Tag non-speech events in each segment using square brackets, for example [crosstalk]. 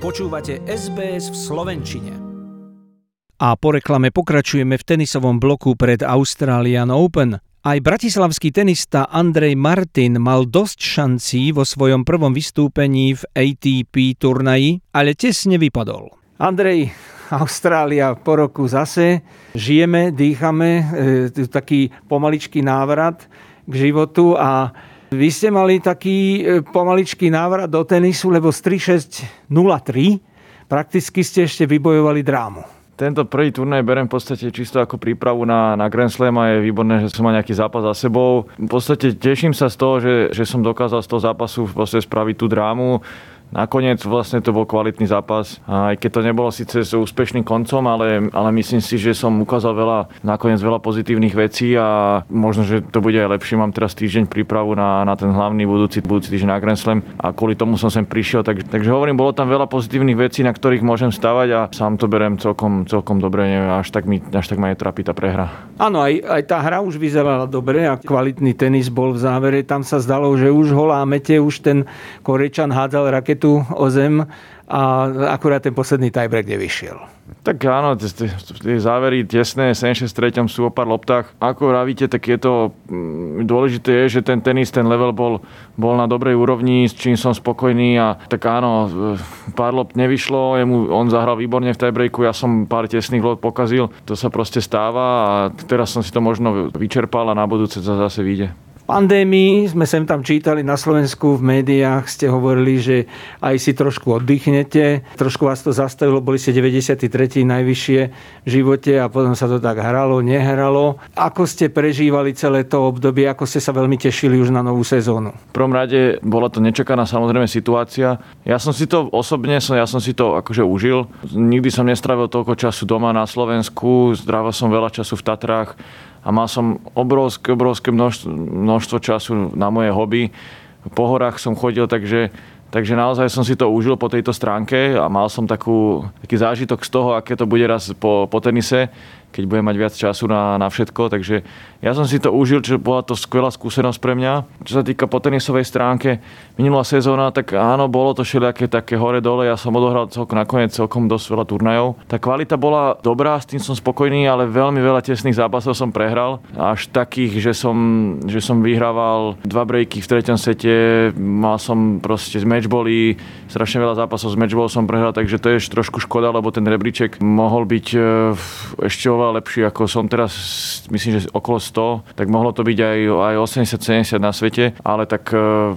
Počúvate SBS v Slovenčine. A po reklame pokračujeme v tenisovom bloku pred Australian Open. Aj bratislavský tenista Andrej Martin mal dosť šancí vo svojom prvom vystúpení v ATP turnaji, ale tesne vypadol. Andrej, Austrália po roku zase. Žijeme, dýchame, e, taký pomaličký návrat k životu a vy ste mali taký e, pomaličký návrat do tenisu, lebo z 3-6-0-3 prakticky ste ešte vybojovali drámu. Tento prvý turnaj berem v podstate čisto ako prípravu na, na Grand Slam a je výborné, že som mal nejaký zápas za sebou. V podstate teším sa z toho, že, že som dokázal z toho zápasu spraviť tú drámu Nakoniec vlastne to bol kvalitný zápas, aj keď to nebolo síce s úspešným koncom, ale, ale myslím si, že som ukázal veľa, nakoniec veľa pozitívnych vecí a možno, že to bude aj lepšie. Mám teraz týždeň prípravu na, na ten hlavný budúci, budúci týždeň na Grand Slam a kvôli tomu som sem prišiel. Tak, takže hovorím, bolo tam veľa pozitívnych vecí, na ktorých môžem stavať a sám to berem celkom, celkom dobre, neviem, až tak, mi, až tak ma netrapí tá prehra. Áno, aj, aj tá hra už vyzerala dobre a kvalitný tenis bol v závere. Tam sa zdalo, že už holá mete, už ten Korečan hádzal raketu raketu o zem a akurát ten posledný tiebreak nevyšiel. Tak áno, tie závery tesné, 7-6 treťom sú o pár loptách. Ako vravíte, tak je to mm, dôležité je, že ten tenis, ten level bol, bol na dobrej úrovni, s čím som spokojný a tak áno, pár lopt nevyšlo, jemu, on zahral výborne v tiebreaku, ja som pár tesných lot pokazil, to sa proste stáva a teraz som si to možno vyčerpal a na budúce zase vyjde pandémii sme sem tam čítali na Slovensku v médiách, ste hovorili, že aj si trošku oddychnete, trošku vás to zastavilo, boli ste 93. najvyššie v živote a potom sa to tak hralo, nehralo. Ako ste prežívali celé to obdobie, ako ste sa veľmi tešili už na novú sezónu? V prvom rade bola to nečakaná samozrejme situácia. Ja som si to osobne, ja som si to akože užil. Nikdy som nestravil toľko času doma na Slovensku, zdravil som veľa času v Tatrách a mal som obrovské, obrovské množstvo, množstvo času na moje hobby. Po horách som chodil, takže, takže naozaj som si to užil po tejto stránke a mal som takú, taký zážitok z toho, aké to bude raz po, po tenise keď budem mať viac času na, na všetko. Takže ja som si to užil, že bola to skvelá skúsenosť pre mňa. Čo sa týka po tenisovej stránke, minulá sezóna, tak áno, bolo to všelijaké také hore-dole. Ja som odohral celkom nakoniec celkom dosť veľa turnajov. Tá kvalita bola dobrá, s tým som spokojný, ale veľmi veľa tesných zápasov som prehral. Až takých, že som, že som vyhrával dva breaky v treťom sete, mal som proste z matchboli, strašne veľa zápasov z matchball som prehral, takže to je trošku škoda, lebo ten rebríček mohol byť e, ešte oveľa lepší, ako som teraz, myslím, že okolo 100, tak mohlo to byť aj, aj 80-70 na svete, ale tak uh,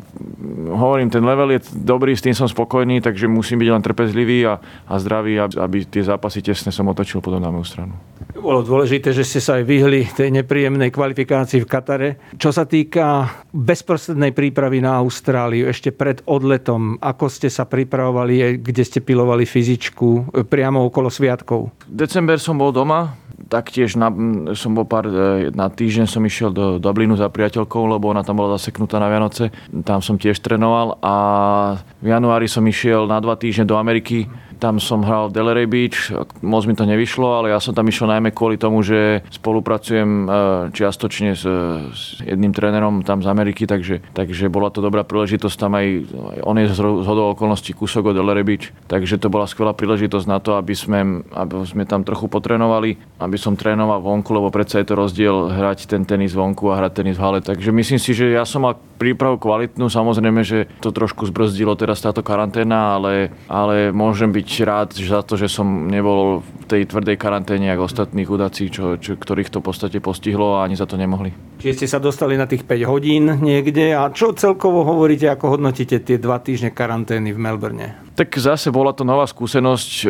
hovorím, ten level je dobrý, s tým som spokojný, takže musím byť len trpezlivý a, a zdravý, aby, tie zápasy tesne som otočil potom na moju stranu. Bolo dôležité, že ste sa aj vyhli tej nepríjemnej kvalifikácii v Katare. Čo sa týka bezprostrednej prípravy na Austráliu, ešte pred odletom, ako ste sa pripravovali, kde ste pilovali fyzičku e, priamo okolo sviatkov? December som bol doma, taktiež na, som bol pár, e, na týždeň som išiel do Dublinu za priateľkou, lebo ona tam bola zaseknutá na Vianoce. Tam som tiež trénoval a v januári som išiel na dva týždne do Ameriky tam som hral Delray Beach, moc mi to nevyšlo, ale ja som tam išiel najmä kvôli tomu, že spolupracujem e, čiastočne s jedným trénerom tam z Ameriky, takže, takže bola to dobrá príležitosť tam aj, on je z hodou okolností kúsok od Delray Beach, takže to bola skvelá príležitosť na to, aby sme, aby sme tam trochu potrénovali, aby som trénoval vonku, lebo predsa je to rozdiel hrať ten tenis vonku a hrať tenis v hale. Takže myslím si, že ja som mal prípravu kvalitnú, samozrejme, že to trošku zbrzdilo teraz táto karanténa, ale, ale môžem byť rád za to, že som nebol v tej tvrdej karanténe ako ostatní chudáci, čo, čo, ktorých to v podstate postihlo a ani za to nemohli. Čiže ste sa dostali na tých 5 hodín niekde a čo celkovo hovoríte, ako hodnotíte tie dva týždne karantény v Melbourne? Tak zase bola to nová skúsenosť. E,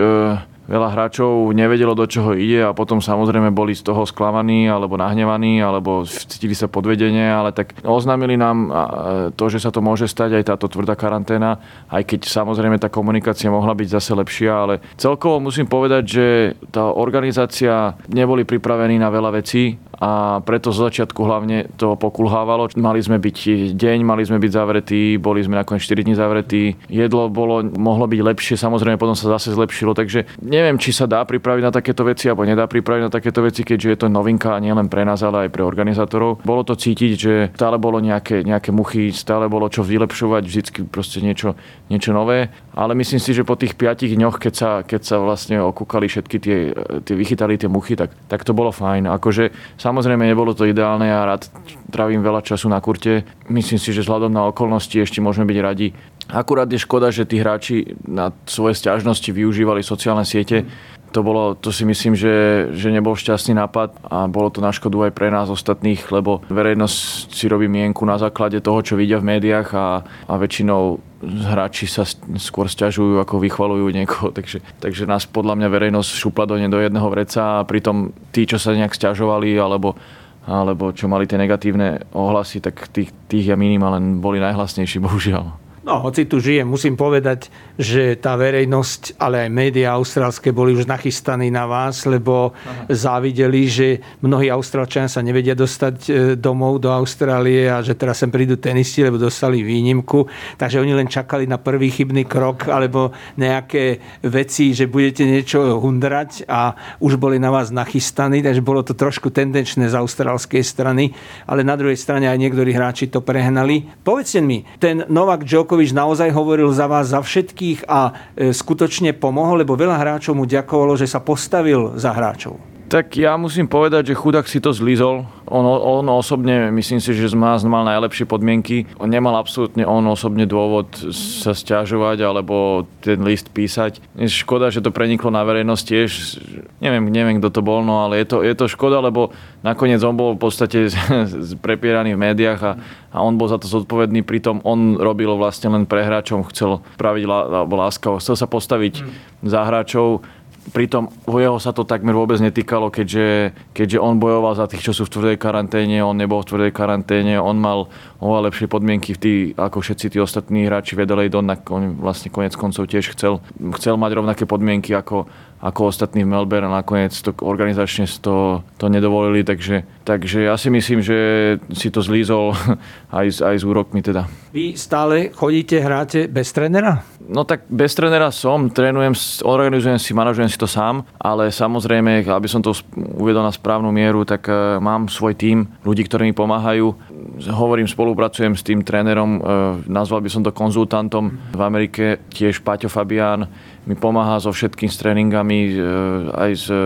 veľa hráčov nevedelo, do čoho ide a potom samozrejme boli z toho sklamaní alebo nahnevaní alebo cítili sa podvedenie, ale tak oznámili nám to, že sa to môže stať aj táto tvrdá karanténa, aj keď samozrejme tá komunikácia mohla byť zase lepšia, ale celkovo musím povedať, že tá organizácia neboli pripravení na veľa vecí a preto z začiatku hlavne to pokulhávalo. Mali sme byť deň, mali sme byť zavretí, boli sme nakoniec 4 dní zavretí. Jedlo bolo, mohlo byť lepšie, samozrejme potom sa zase zlepšilo, takže neviem, či sa dá pripraviť na takéto veci alebo nedá pripraviť na takéto veci, keďže je to novinka nielen pre nás, ale aj pre organizátorov. Bolo to cítiť, že stále bolo nejaké, nejaké muchy, stále bolo čo vylepšovať, vždycky proste niečo, niečo nové. Ale myslím si, že po tých 5 dňoch, keď sa, keď sa vlastne okúkali všetky tie, tie vychytali tie muchy, tak, tak to bolo fajn. Akože Samozrejme, nebolo to ideálne, ja rád trávim veľa času na kurte. Myslím si, že vzhľadom na okolnosti ešte môžeme byť radi. Akurát je škoda, že tí hráči na svoje stiažnosti využívali sociálne siete. To, bolo, to si myslím, že, že nebol šťastný nápad a bolo to na škodu aj pre nás ostatných, lebo verejnosť si robí mienku na základe toho, čo vidia v médiách a, a väčšinou hráči sa skôr stiažujú, ako vychvalujú niekoho. [laughs] Takže, takže nás podľa mňa verejnosť šupla do, do jedného vreca a pritom tí, čo sa nejak stiažovali alebo alebo čo mali tie negatívne ohlasy, tak tých, tých ja minimálne boli najhlasnejší, [laughs] bohužiaľ. No, hoci tu žijem, musím povedať, že tá verejnosť, ale aj médiá austrálske boli už nachystaní na vás, lebo Aha. závideli, že mnohí Austrálčania sa nevedia dostať e, domov do Austrálie a že teraz sem prídu tenisti, lebo dostali výnimku. Takže oni len čakali na prvý chybný krok alebo nejaké veci, že budete niečo hundrať a už boli na vás nachystaní, takže bolo to trošku tendenčné z austrálskej strany, ale na druhej strane aj niektorí hráči to prehnali. Povedzte mi, ten Novak Djokovic Jankovič naozaj hovoril za vás, za všetkých a e, skutočne pomohol, lebo veľa hráčov mu ďakovalo, že sa postavil za hráčov. Tak ja musím povedať, že chudák si to zlizol. On, on osobne, myslím si, že nás mal najlepšie podmienky. On nemal absolútne on osobne dôvod sa stiažovať alebo ten list písať. Je škoda, že to preniklo na verejnosť tiež. Neviem, neviem, kto to bol, no ale je to, je to škoda, lebo nakoniec on bol v podstate [laughs] prepieraný v médiách a, a on bol za to zodpovedný. Pritom on robil vlastne len pre hráčom, chcel praviť láskavo, chcel sa postaviť mm. za hráčov Pritom jeho sa to takmer vôbec netýkalo, keďže, keďže on bojoval za tých, čo sú v tvrdej karanténe, on nebol v tvrdej karanténe, on mal oveľa lepšie podmienky v tý, ako všetci tí ostatní hráči v Adelaide, on vlastne konec koncov tiež chcel, chcel mať rovnaké podmienky ako, ako ostatní v Melbourne a nakoniec to organizačne to, to nedovolili, takže, takže ja si myslím, že si to zlízol [laughs] aj, aj s úrokmi teda. Vy stále chodíte, hráte bez trénera? No tak bez trénera som, trénujem, organizujem si, manažujem si to sám, ale samozrejme, aby som to uvedol na správnu mieru, tak e, mám svoj tím ľudí, ktorí mi pomáhajú. Hovorím, spolupracujem s tým trénerom, e, nazval by som to konzultantom v Amerike, tiež Paťo Fabián, mi pomáha so všetkým s tréningami, e, aj s e,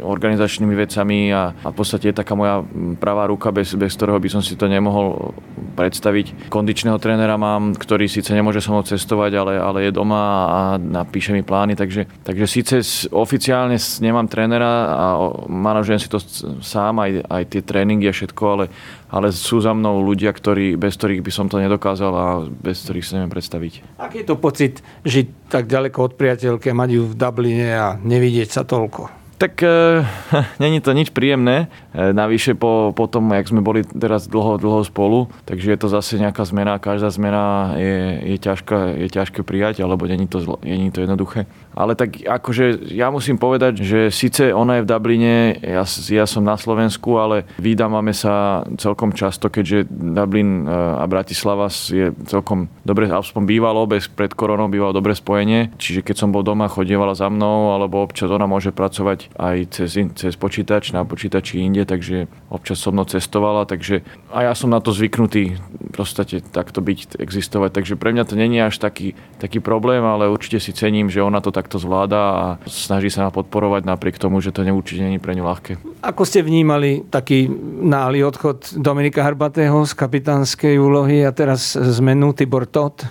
organizačnými vecami a, a v podstate je taká moja pravá ruka, bez, bez ktorého by som si to nemohol predstaviť. Kondičného trénera mám, ktorý síce nemôže so mnou cestovať, ale, ale je doma a napíše mi plány, takže, takže síce oficiálne nemám trénera a manažujem si to sám, aj, aj tie tréningy a všetko, ale ale sú za mnou ľudia, ktorí, bez ktorých by som to nedokázal a bez ktorých sa neviem predstaviť. Aký je to pocit žiť tak ďaleko od priateľke, mať ju v Dubline a nevidieť sa toľko? Tak e, [laughs] není to nič príjemné. E, navyše po, po tom, jak sme boli teraz dlho, dlho spolu, takže je to zase nejaká zmena. Každá zmena je, je, ťažká, je ťažké prijať, alebo není to, není to jednoduché. Ale tak akože ja musím povedať, že síce ona je v Dubline, ja, ja som na Slovensku, ale vydávame sa celkom často, keďže Dublin e, a Bratislava je celkom dobre, aspoň bývalo, bez pred koronou bývalo dobre spojenie. Čiže keď som bol doma, chodievala za mnou, alebo občas ona môže pracovať aj cez, cez počítač, na počítači inde, takže občas so mnou cestovala, takže a ja som na to zvyknutý podstate takto byť, existovať, takže pre mňa to není až taký, taký problém, ale určite si cením, že ona to takto zvláda a snaží sa ma podporovať napriek tomu, že to neurčite není pre ňu ľahké. Ako ste vnímali taký nály odchod Dominika Harbatého z kapitánskej úlohy a teraz zmenu Tibor Todd?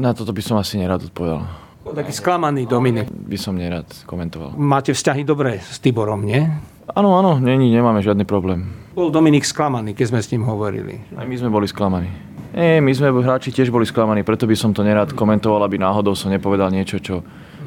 Na toto by som asi nerad odpovedal. Taký sklamaný Dominik. By som nerad komentoval. Máte vzťahy dobré s Tiborom, nie? Áno, áno, není, nemáme žiadny problém. Bol Dominik sklamaný, keď sme s ním hovorili. Aj my sme boli sklamaní. Nie, my sme hráči tiež boli sklamaní, preto by som to nerad komentoval, aby náhodou som nepovedal niečo, čo,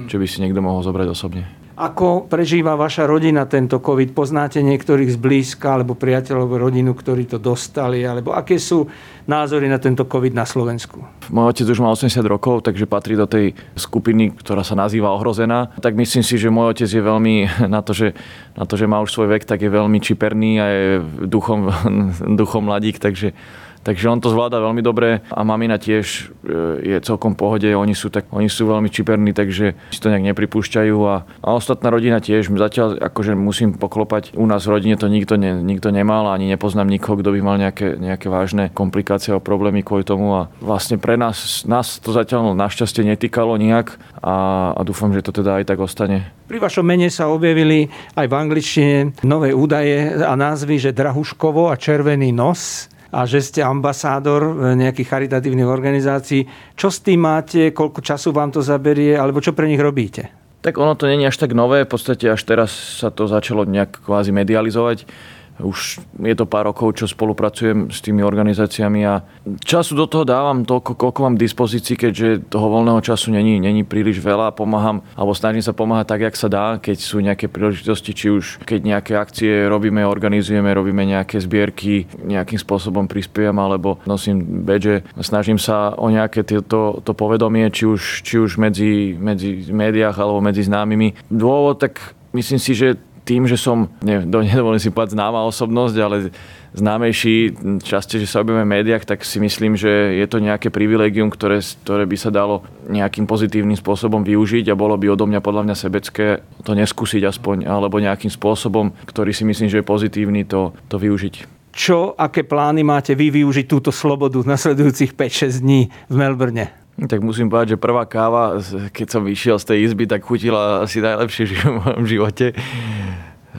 čo by si niekto mohol zobrať osobne. Ako prežíva vaša rodina tento COVID? Poznáte niektorých zblízka alebo priateľov rodinu, ktorí to dostali? Alebo aké sú názory na tento COVID na Slovensku? Môj otec už má 80 rokov, takže patrí do tej skupiny, ktorá sa nazýva ohrozená. Tak myslím si, že môj otec je veľmi [laughs] na to, že, na to, že má už svoj vek, tak je veľmi čiperný a je duchom, [laughs] duchom mladík, takže Takže on to zvláda veľmi dobre a mamina tiež e, je celkom pohode, oni sú, tak, oni sú veľmi čiperní, takže si to nejak nepripúšťajú a, a ostatná rodina tiež. Zatiaľ akože musím poklopať, u nás v rodine to nikto, ne, nikto nemal, ani nepoznám nikoho, kto by mal nejaké, nejaké vážne komplikácie a problémy kvôli tomu a vlastne pre nás, nás to zatiaľ našťastie netýkalo nejak a, a dúfam, že to teda aj tak ostane. Pri vašom mene sa objavili aj v angličtine nové údaje a názvy, že Drahuškovo a Červený nos a že ste ambasádor nejakých charitatívnych organizácií. Čo s tým máte, koľko času vám to zaberie, alebo čo pre nich robíte? Tak ono to je až tak nové, v podstate až teraz sa to začalo nejak kvázi medializovať už je to pár rokov, čo spolupracujem s tými organizáciami a času do toho dávam toľko, koľko mám dispozícii, keďže toho voľného času není, není príliš veľa. Pomáham, alebo snažím sa pomáhať tak, jak sa dá, keď sú nejaké príležitosti, či už keď nejaké akcie robíme, organizujeme, robíme nejaké zbierky, nejakým spôsobom prispievam, alebo nosím badge. Snažím sa o nejaké to, to povedomie, či už, či už medzi, medzi médiách alebo medzi známymi. Dôvod, tak myslím si, že tým, že som, ne, nedovolím si povedať známa osobnosť, ale známejší, častejšie sa objavíme v médiách, tak si myslím, že je to nejaké privilegium, ktoré, ktoré by sa dalo nejakým pozitívnym spôsobom využiť a bolo by odo mňa podľa mňa sebecké to neskúsiť aspoň, alebo nejakým spôsobom, ktorý si myslím, že je pozitívny, to, to využiť. Čo, aké plány máte vy využiť túto slobodu v nasledujúcich 5-6 dní v Melbourne? Tak musím povedať, že prvá káva, keď som vyšiel z tej izby, tak chutila asi najlepšie v mojom živote.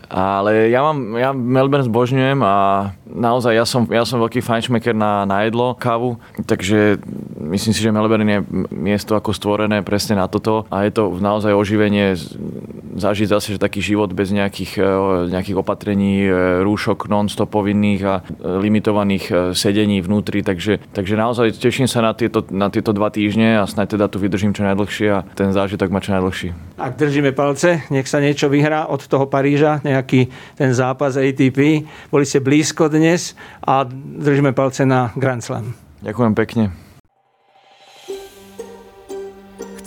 Ale ja, mám, ja Melbourne zbožňujem a naozaj ja som, ja som veľký fajnšmeker na, na jedlo, kávu, takže myslím si, že Melbourne je miesto ako stvorené presne na toto a je to naozaj oživenie zažiť zase že taký život bez nejakých, e, nejakých opatrení, e, rúšok non-stop povinných a e, limitovaných sedení vnútri, takže, takže naozaj teším sa na tieto, na tieto dva týždne a snáď teda tu vydržím čo najdlhšie a ten zážitok má čo najdlhší. Ak držíme palce, nech sa niečo vyhrá od toho Paríža, nejaký ten zápas ATP. Boli ste blízko dnes a držíme palce na Grand Slam. Ďakujem pekne.